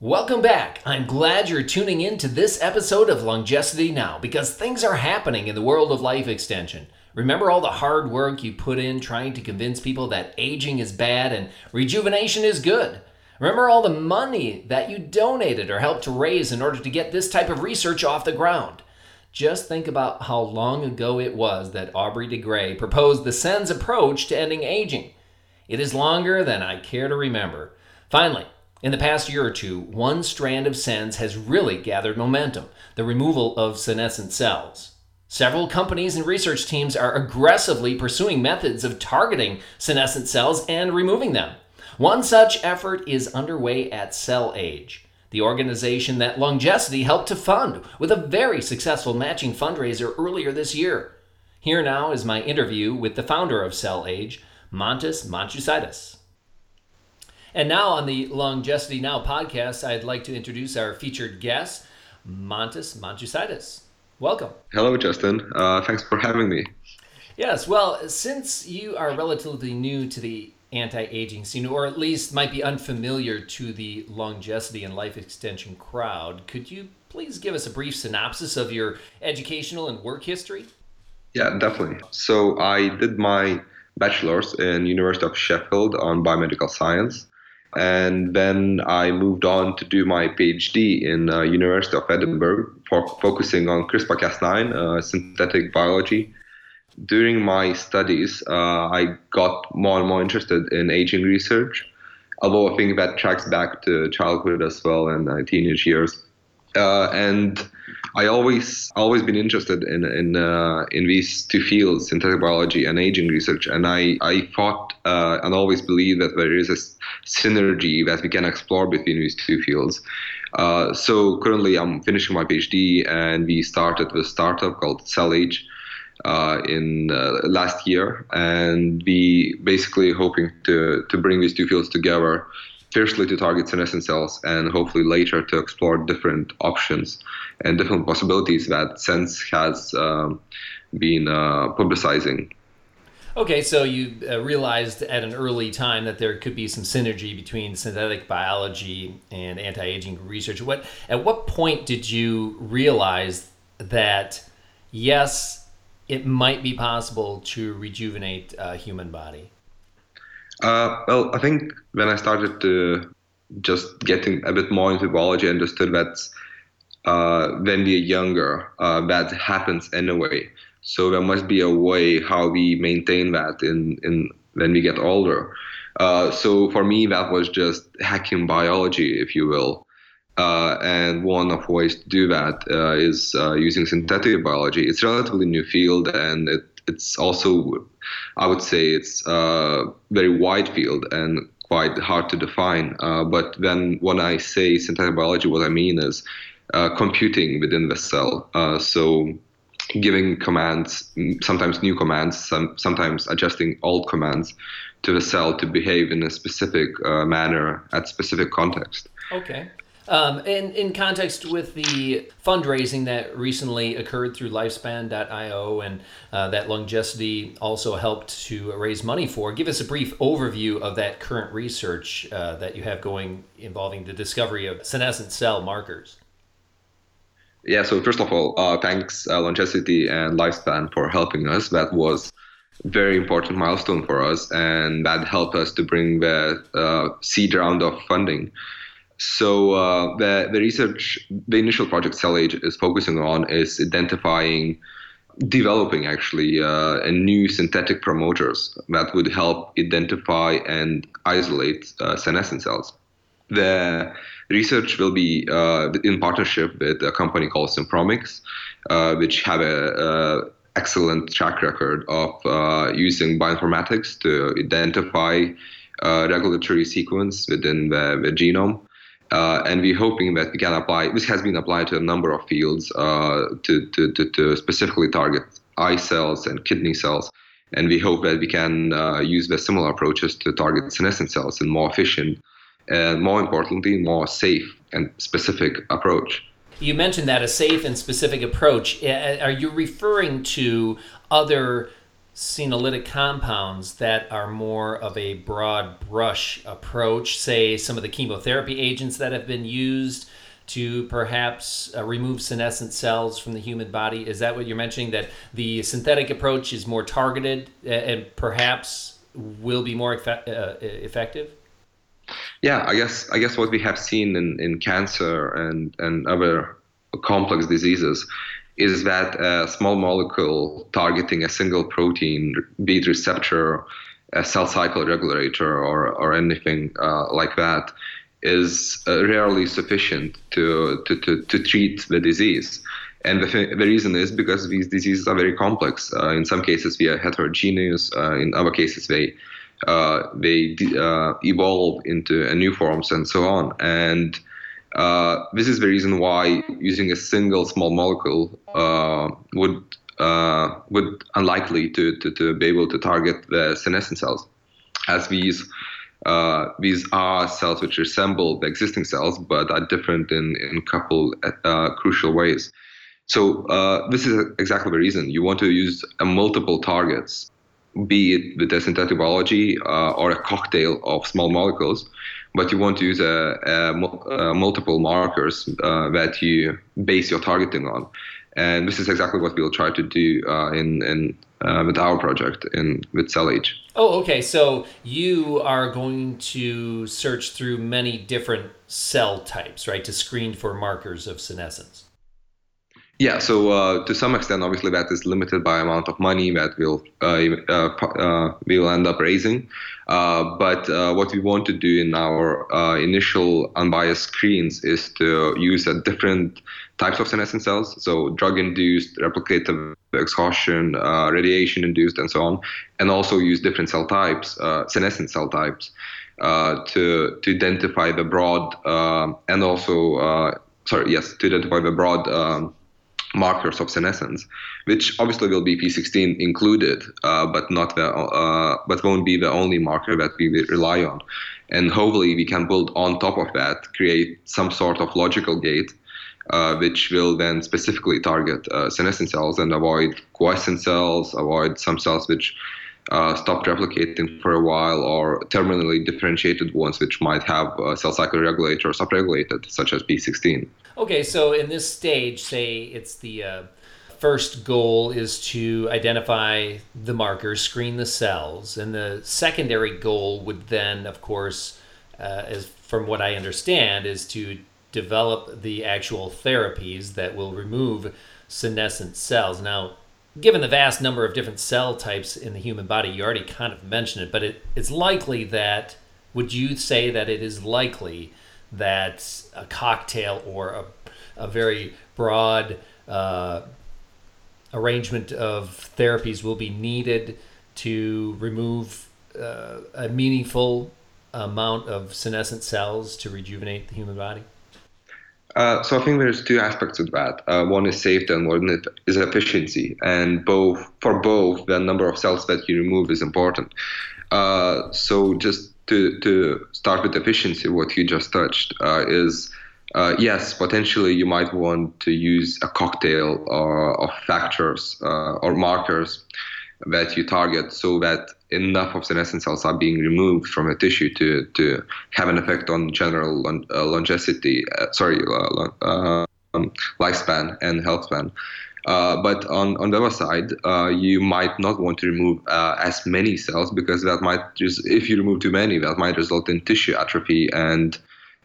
Welcome back. I'm glad you're tuning in to this episode of Longevity Now because things are happening in the world of life extension. Remember all the hard work you put in trying to convince people that aging is bad and rejuvenation is good? Remember all the money that you donated or helped to raise in order to get this type of research off the ground? Just think about how long ago it was that Aubrey de Grey proposed the SENS approach to ending aging. It is longer than I care to remember. Finally, in the past year or two, one strand of SENS has really gathered momentum the removal of senescent cells. Several companies and research teams are aggressively pursuing methods of targeting senescent cells and removing them. One such effort is underway at CellAge, the organization that Longevity helped to fund with a very successful matching fundraiser earlier this year. Here now is my interview with the founder of CellAge, Mantas Mantzoutsaitis. And now on the Longevity Now podcast, I'd like to introduce our featured guest, Mantas Mantzoutsaitis. Welcome. Hello, Justin. Uh, thanks for having me. Yes, well, since you are relatively new to the anti-aging scene, or at least might be unfamiliar to the longevity and life extension crowd, could you please give us a brief synopsis of your educational and work history? Yeah, definitely. So I did my bachelor's in University of Sheffield on biomedical science and then I moved on to do my PhD in uh, University of Edinburgh, focusing on CRISPR-Cas9 uh, synthetic biology. During my studies, uh, I got more and more interested in aging research, although I think that tracks back to childhood as well and uh, teenage years. Uh, and I always always been interested in in uh, in these two fields, synthetic biology and aging research, and I I thought uh, and always believe that there is a synergy that we can explore between these two fields. Uh, so currently, I'm finishing my PhD, and we started a startup called CellAge. Uh, in uh, last year, and we basically hoping to to bring these two fields together firstly to target senescent cells and hopefully later to explore different options and different possibilities that Sense has um, been uh, publicizing. Okay, so you uh, realized at an early time that there could be some synergy between synthetic biology and anti-aging research. What at what point did you realize that yes, it might be possible to rejuvenate a human body? Uh, well, I think when I started to just getting a bit more into biology, I understood that uh, when we're younger, uh, that happens anyway. So there must be a way how we maintain that in, in when we get older. Uh, so for me, that was just hacking biology, if you will. Uh, and one of ways to do that uh, is using synthetic biology. It's a relatively new field, and it, it's also, I would say, it's a very wide field and quite hard to define. Uh, but then when I say synthetic biology, what I mean is uh, computing within the cell. Uh, so giving commands, sometimes new commands, some, sometimes adjusting old commands to the cell to behave in a specific uh, manner at specific context. Okay. Um, and in context with the fundraising that recently occurred through Lifespan.io and uh, that Longevity also helped to raise money for, give us a brief overview of that current research uh, that you have going involving the discovery of senescent cell markers. Yeah, so first of all, uh, thanks uh, Longevity and Lifespan for helping us. That was very important milestone for us, and that helped us to bring the uh, seed round of funding. So uh, the the research, the initial project CellAge is focusing on is identifying, developing actually uh, a new synthetic promoters that would help identify and isolate uh, senescent cells. The research will be uh, in partnership with a company called Synpromics, uh, which have a, a excellent track record of uh, using bioinformatics to identify regulatory sequence within the, the genome uh, and we're hoping that we can apply. This has been applied to a number of fields uh, to, to, to, to, specifically target eye cells and kidney cells. And we hope that we can uh, use the similar approaches to target senescent cells in more efficient and, more importantly, more safe and specific approach. You mentioned that a safe and specific approach. Are you referring to other senolytic compounds that are more of a broad brush approach, say some of the chemotherapy agents that have been used to perhaps uh, remove senescent cells from the human body. Is that what you're mentioning? That the synthetic approach is more targeted and perhaps will be more uh, effective? Yeah, I guess I guess what we have seen in, in cancer and, and other complex diseases is that a small molecule targeting a single protein, be it receptor, a cell cycle regulator, or, or anything uh, like that, is uh, rarely sufficient to, to, to, to, treat the disease. And the, the reason is because these diseases are very complex. Uh, in some cases, they are heterogeneous. Uh, in other cases, they uh, they uh, evolve into new forms and so on. And uh, this is the reason why using a single small molecule uh, would uh, would unlikely to, to, to be able to target the senescent cells, as these uh, these are cells which resemble the existing cells but are different in in couple uh, crucial ways. So uh, this is exactly the reason. You want to use multiple targets, be it with a synthetic biology or a cocktail of small molecules but you want to use a, a, a multiple markers uh, that you base your targeting on. And this is exactly what we'll try to do uh, in, in uh, with our project in with CellAge. Oh, okay. So you are going to search through many different cell types, right, to screen for markers of senescence. Yeah, so uh, to some extent, obviously, that is limited by amount of money that we'll uh, uh, uh we'll end up raising. Uh, but uh, what we want to do in our initial unbiased screens is to use a different types of senescent cells, so drug-induced, replicative exhaustion, radiation-induced, and so on, and also use different cell types, senescent cell types, to to identify the broad and also sorry, yes, to identify the broad. Um, markers of senescence, which obviously will be P16 included, uh, but not the uh, but won't be the only marker that we rely on. And hopefully, we can build on top of that, create some sort of logical gate, uh, which will then specifically target uh, senescent cells and avoid quiescent cells, avoid some cells which uh, stopped replicating for a while, or terminally differentiated ones which might have a cell cycle regulator upregulated, such as P16. Okay, so in this stage, say it's the uh, first goal is to identify the markers, screen the cells, and the secondary goal would then, of course, uh, as from what I understand, is to develop the actual therapies that will remove senescent cells. Now, given the vast number of different cell types in the human body, you already kind of mentioned it, but it, it's likely that, would you say that it is likely that a cocktail or a, a very broad uh, arrangement of therapies will be needed to remove uh, a meaningful amount of senescent cells to rejuvenate the human body? Uh, so I think there's two aspects of that. Uh, one is safety, and one is efficiency. And both for both, the number of cells that you remove is important. Uh, so just to to start with efficiency, what you just touched uh, is. Uh, yes, potentially you might want to use a cocktail of factors or markers that you target so that enough of senescent cells are being removed from a tissue to, to have an effect on general uh, longevity, uh, sorry, uh, uh, um, lifespan and health span. Uh, but on, on the other side, uh, you might not want to remove as many cells because that might just, if you remove too many, that might result in tissue atrophy and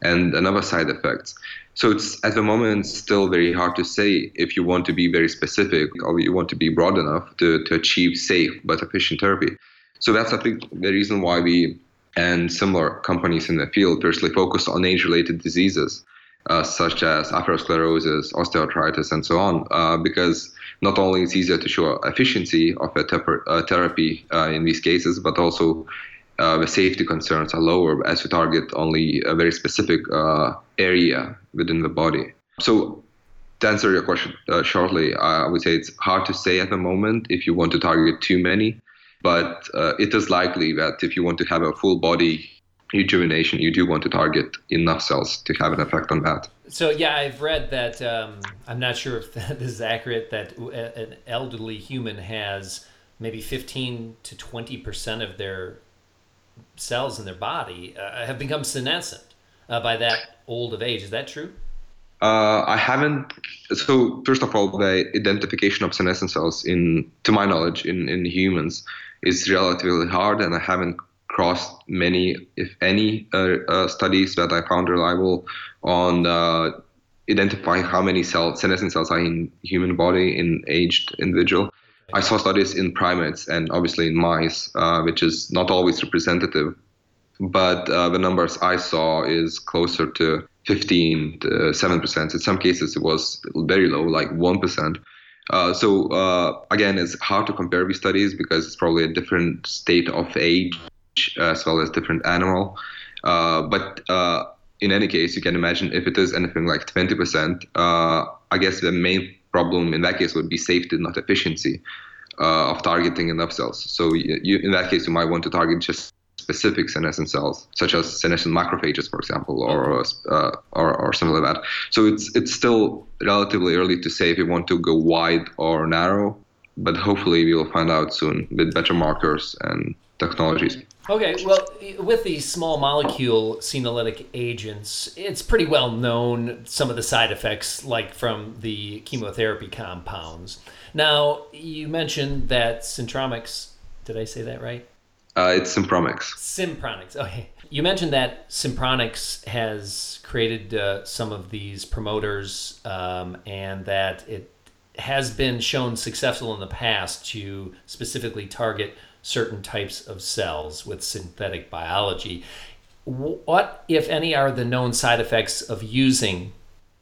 and another side effects. So it's at the moment still very hard to say if you want to be very specific or you want to be broad enough to, to achieve safe but efficient therapy. So that's I think the reason why we and similar companies in the field firstly focus on age-related diseases uh, such as atherosclerosis, osteoarthritis, and so on, uh, because not only it's easier to show efficiency of a te- uh, therapy uh, in these cases, but also uh, the safety concerns are lower as you target only a very specific uh, area within the body. So, to answer your question shortly, I would say it's hard to say at the moment if you want to target too many, but it is likely that if you want to have a full body rejuvenation, you do want to target enough cells to have an effect on that. So yeah, I've read that. Um, I'm not sure if that is accurate. That an elderly human has maybe 15 to 20 percent of their cells in their body uh, have become senescent uh, by that old of age. Is that true? Uh, I haven't. So first of all, the identification of senescent cells, in to my knowledge, in in humans, is relatively hard, and I haven't crossed many, if any, uh, uh, studies that I found reliable on uh, identifying how many cells, senescent cells, are in human body in aged individual. I saw studies in primates and obviously in mice, uh, which is not always representative, but uh, the numbers I saw is closer to 15 to 7 percent. In some cases, it was very low, like 1 percent. Uh, so again, it's hard to compare these studies because it's probably a different state of age as well as different animal. Uh, but uh, in any case, you can imagine if it is anything like 20%, uh, I guess the main problem in that case would be safety, not efficiency uh, of targeting enough cells. So you, you, in that case, you might want to target just specific senescent cells, such as senescent macrophages, for example, or, uh, or, or something like that. So it's it's still relatively early to say if you want to go wide or narrow, but hopefully we will find out soon with better markers and technologies. Okay, well, with these small molecule senolytic agents, it's pretty well known some of the side effects, like from the chemotherapy compounds. Now, you mentioned that Syntromix, did I say that right? Uh, it's Synpromix. Synpromix, okay. You mentioned that Synpromix has created uh, some of these promoters um, and that it has been shown successful in the past to specifically target certain types of cells with synthetic biology. What, if any, are the known side effects of using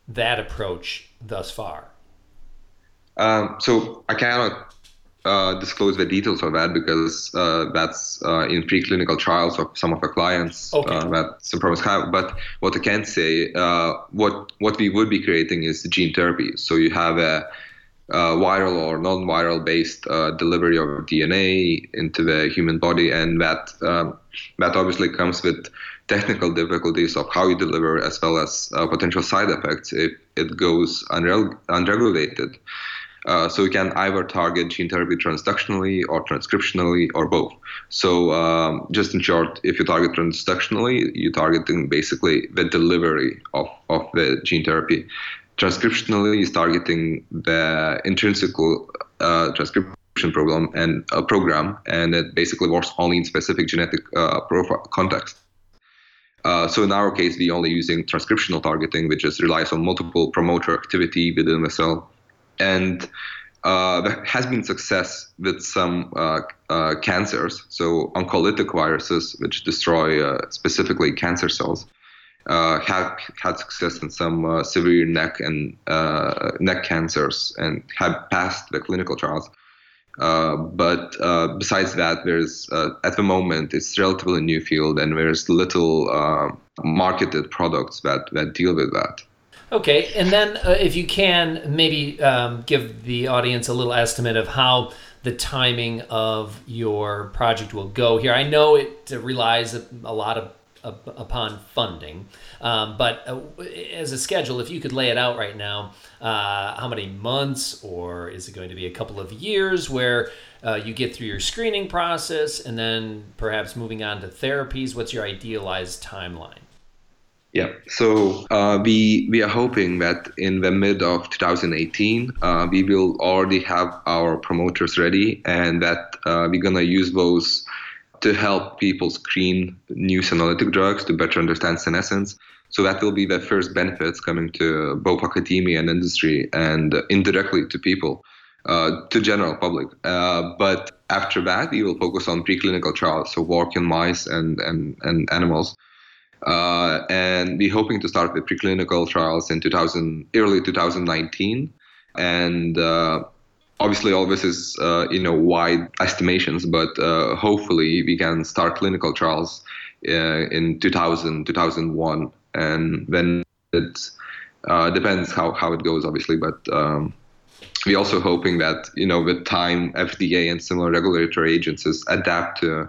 that approach thus far? Um, so I cannot uh, disclose the details of that because uh, that's uh, in preclinical trials of some of our clients okay. Uh, that Synpromix have. But what I can say, uh, what what we would be creating is gene therapy. So you have a uh, viral or non-viral based uh, delivery of DNA into the human body, and that um, that obviously comes with technical difficulties of how you deliver, as well as uh, potential side effects if it goes unre- unregulated. Uh, so you can either target gene therapy transductionally or transcriptionally or both. So um, just in short, if you target transductionally, you're targeting basically the delivery of, of the gene therapy transcriptionally is targeting the intrinsic uh, transcription problem and a program, and it basically works only in specific genetic uh, profile context. Uh, so in our case, we are only using transcriptional targeting, which just relies on multiple promoter activity within the cell, and uh, there has been success with some uh, uh, cancers, so oncolytic viruses, which destroy specifically cancer cells uh, have had success in some uh, severe neck and uh, neck cancers and have passed the clinical trials. Uh, but uh, besides that, there's uh, at the moment it's relatively new field and there's little marketed products that that deal with that. Okay, and then if you can maybe um, give the audience a little estimate of how the timing of your project will go here. I know it relies a lot of upon funding. Um, but uh, as a schedule, if you could lay it out right now, uh, how many months, or is it going to be a couple of years where uh, you get through your screening process and then perhaps moving on to therapies? What's your idealized timeline? Yeah, so uh, we we are hoping that in the mid of 2018 uh, we will already have our promoters ready, and that uh, we're gonna use those to help people screen new senolytic drugs to better understand senescence. So that will be the first benefits coming to both academia and industry and indirectly to people, uh, to general public. Uh, but after that, we will focus on preclinical trials, so work in mice and, and, and animals. Uh, and we're hoping to start the preclinical trials in 2000, early 2019. And uh, obviously all this is uh, you know wide estimations but uh, hopefully we can start clinical trials uh, in 2000 2001 and then it uh, depends how, how it goes obviously but um, we're also hoping that you know with time fda and similar regulatory agencies adapt to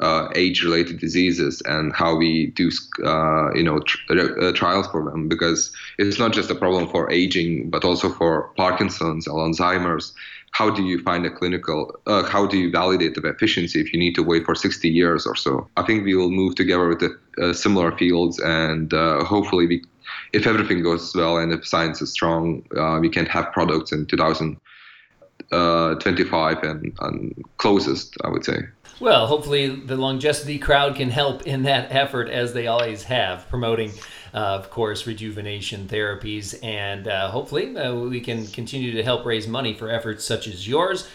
uh, age-related diseases and how we do uh, you know tr- uh, trials for them because it's not just a problem for aging but also for Parkinson's or Alzheimer's. How do you find a clinical? Uh, how do you validate the efficiency if you need to wait for 60 years or so? I think we will move together with the uh, similar fields and uh, hopefully we, if everything goes well and if science is strong, we can have products in 2025 and, and closest, I would say. Well, hopefully the longevity crowd can help in that effort as they always have, promoting, uh, of course, rejuvenation therapies. And uh, hopefully uh, we can continue to help raise money for efforts such as yours.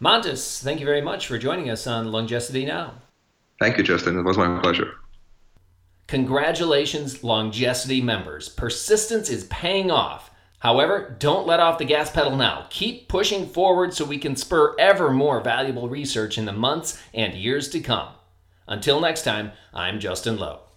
Montes, thank you very much for joining us on Longevity Now. Thank you, Justin. It was my pleasure. Congratulations, Longevity members. Persistence is paying off. However, don't let off the gas pedal now. Keep pushing forward so we can spur ever more valuable research in the months and years to come. Until next time, I'm Justin Lowe.